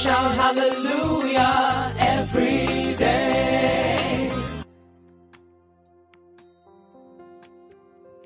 shout hallelujah every day.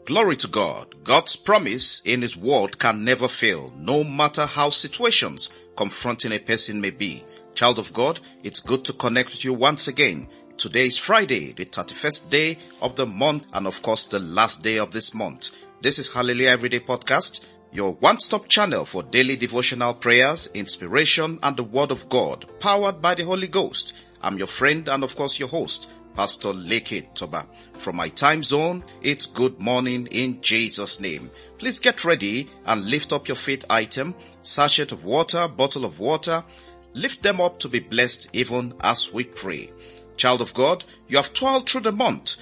Glory to God. God's promise in His word can never fail, no matter how situations confronting a person may be. Child of God, it's good to connect with you once again. Today is Friday, the 31st day of the month, and of course the last day of this month. This is Hallelujah Everyday Podcast, your one-stop channel for daily devotional prayers, inspiration, and the Word of God, powered by the Holy Ghost. I'm your friend and of course your host, Pastor Leke Toba. From my time zone, it's good morning in Jesus' name. Please get ready and lift up your faith item, sachet of water, bottle of water. Lift them up to be blessed even as we pray. Child of God, you have toiled through the month,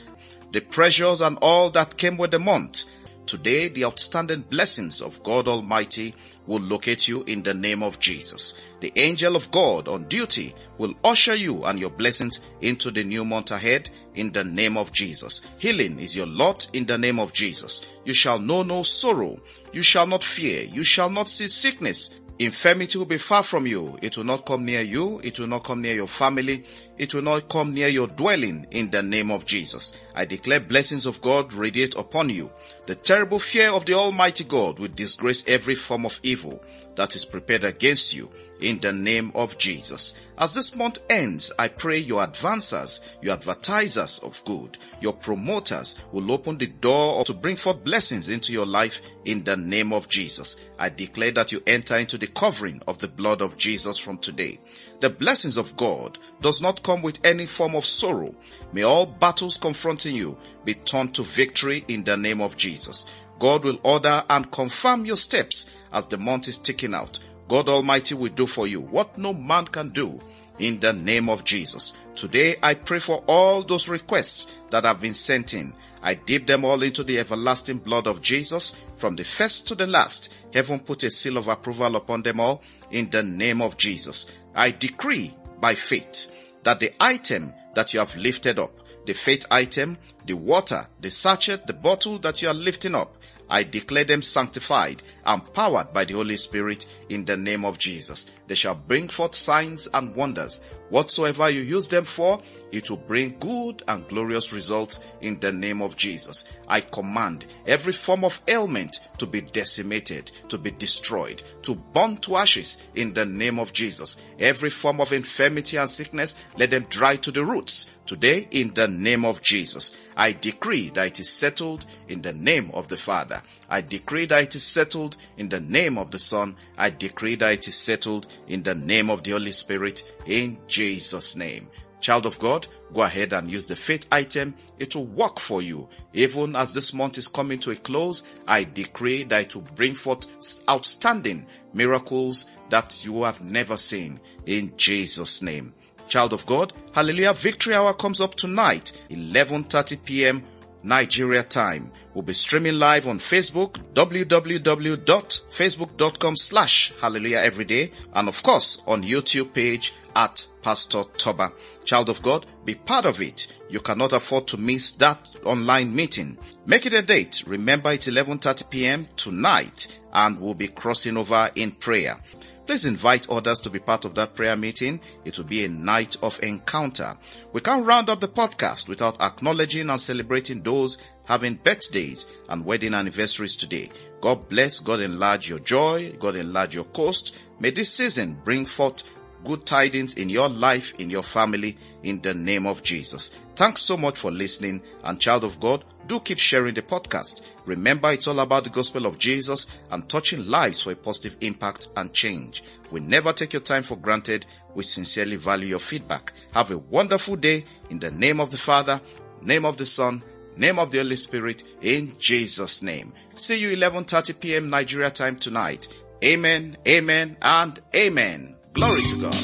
the pressures and all that came with the month. Today, the outstanding blessings of God Almighty will locate you in the name of Jesus. The angel of God on duty will usher you and your blessings into the new month ahead in the name of Jesus. Healing is your lot in the name of Jesus. You shall know no sorrow. You shall not fear. You shall not see sickness. Infirmity will be far from you. It will not come near you. It will not come near your family. It will not come near your dwelling in the name of Jesus. I declare blessings of God radiate upon you. The terrible fear of the Almighty God will disgrace every form of evil that is prepared against you in the name of Jesus. As this month ends, I pray your advancers, your advertisers of good, your promoters will open the door to bring forth blessings into your life in the name of Jesus. I declare that you enter into the covering of the blood of Jesus from today. The blessings of God does not come with any form of sorrow. May all battles confronting you be turned to victory in the name of Jesus. God will order and confirm your steps as the month is ticking out. God Almighty will do for you what no man can do in the name of Jesus. Today I pray for all those requests that have been sent in. I dip them all into the everlasting blood of Jesus from the first to the last. Heaven put a seal of approval upon them all in the name of Jesus. I decree by faith that the item that you have lifted up, the faith item, the water, the sachet, the bottle that you are lifting up, I declare them sanctified and powered by the Holy Spirit in the name of Jesus. They shall bring forth signs and wonders. Whatsoever you use them for, it will bring good and glorious results in the name of Jesus. I command every form of ailment to be decimated, to be destroyed, to burn to ashes in the name of Jesus. Every form of infirmity and sickness, let them dry to the roots today in the name of Jesus. I decree that it is settled in the name of the Father. I decree that it is settled in the name of the Son. I decree that it is settled in the name of the Holy Spirit in Jesus name. Child of God, go ahead and use the faith item. It will work for you. Even as this month is coming to a close, I decree that it will bring forth outstanding miracles that you have never seen in Jesus name. Child of God, Hallelujah Victory Hour comes up tonight, 11.30 p.m. Nigeria time. We'll be streaming live on Facebook, www.facebook.com slash hallelujah everyday, and of course on YouTube page at Pastor Toba. Child of God, be part of it. You cannot afford to miss that online meeting. Make it a date. Remember it's 11.30 p.m. tonight and we'll be crossing over in prayer. Please invite others to be part of that prayer meeting. It will be a night of encounter. We can't round up the podcast without acknowledging and celebrating those having birthdays and wedding anniversaries today. God bless, God enlarge your joy, God enlarge your coast. May this season bring forth good tidings in your life, in your family, in the name of Jesus. Thanks so much for listening and child of God, do keep sharing the podcast. Remember, it's all about the gospel of Jesus and touching lives for a positive impact and change. We never take your time for granted. We sincerely value your feedback. Have a wonderful day in the name of the Father, name of the Son, name of the Holy Spirit, in Jesus' name. See you 11.30 p.m. Nigeria time tonight. Amen, amen, and amen. Glory to God.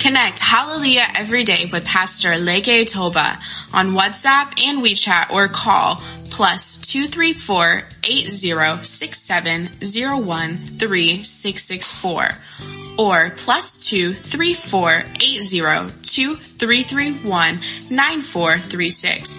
Connect Hallelujah every day with Pastor Leke Toba on WhatsApp and WeChat or call plus 234 8067013664 or plus 234 802331 9436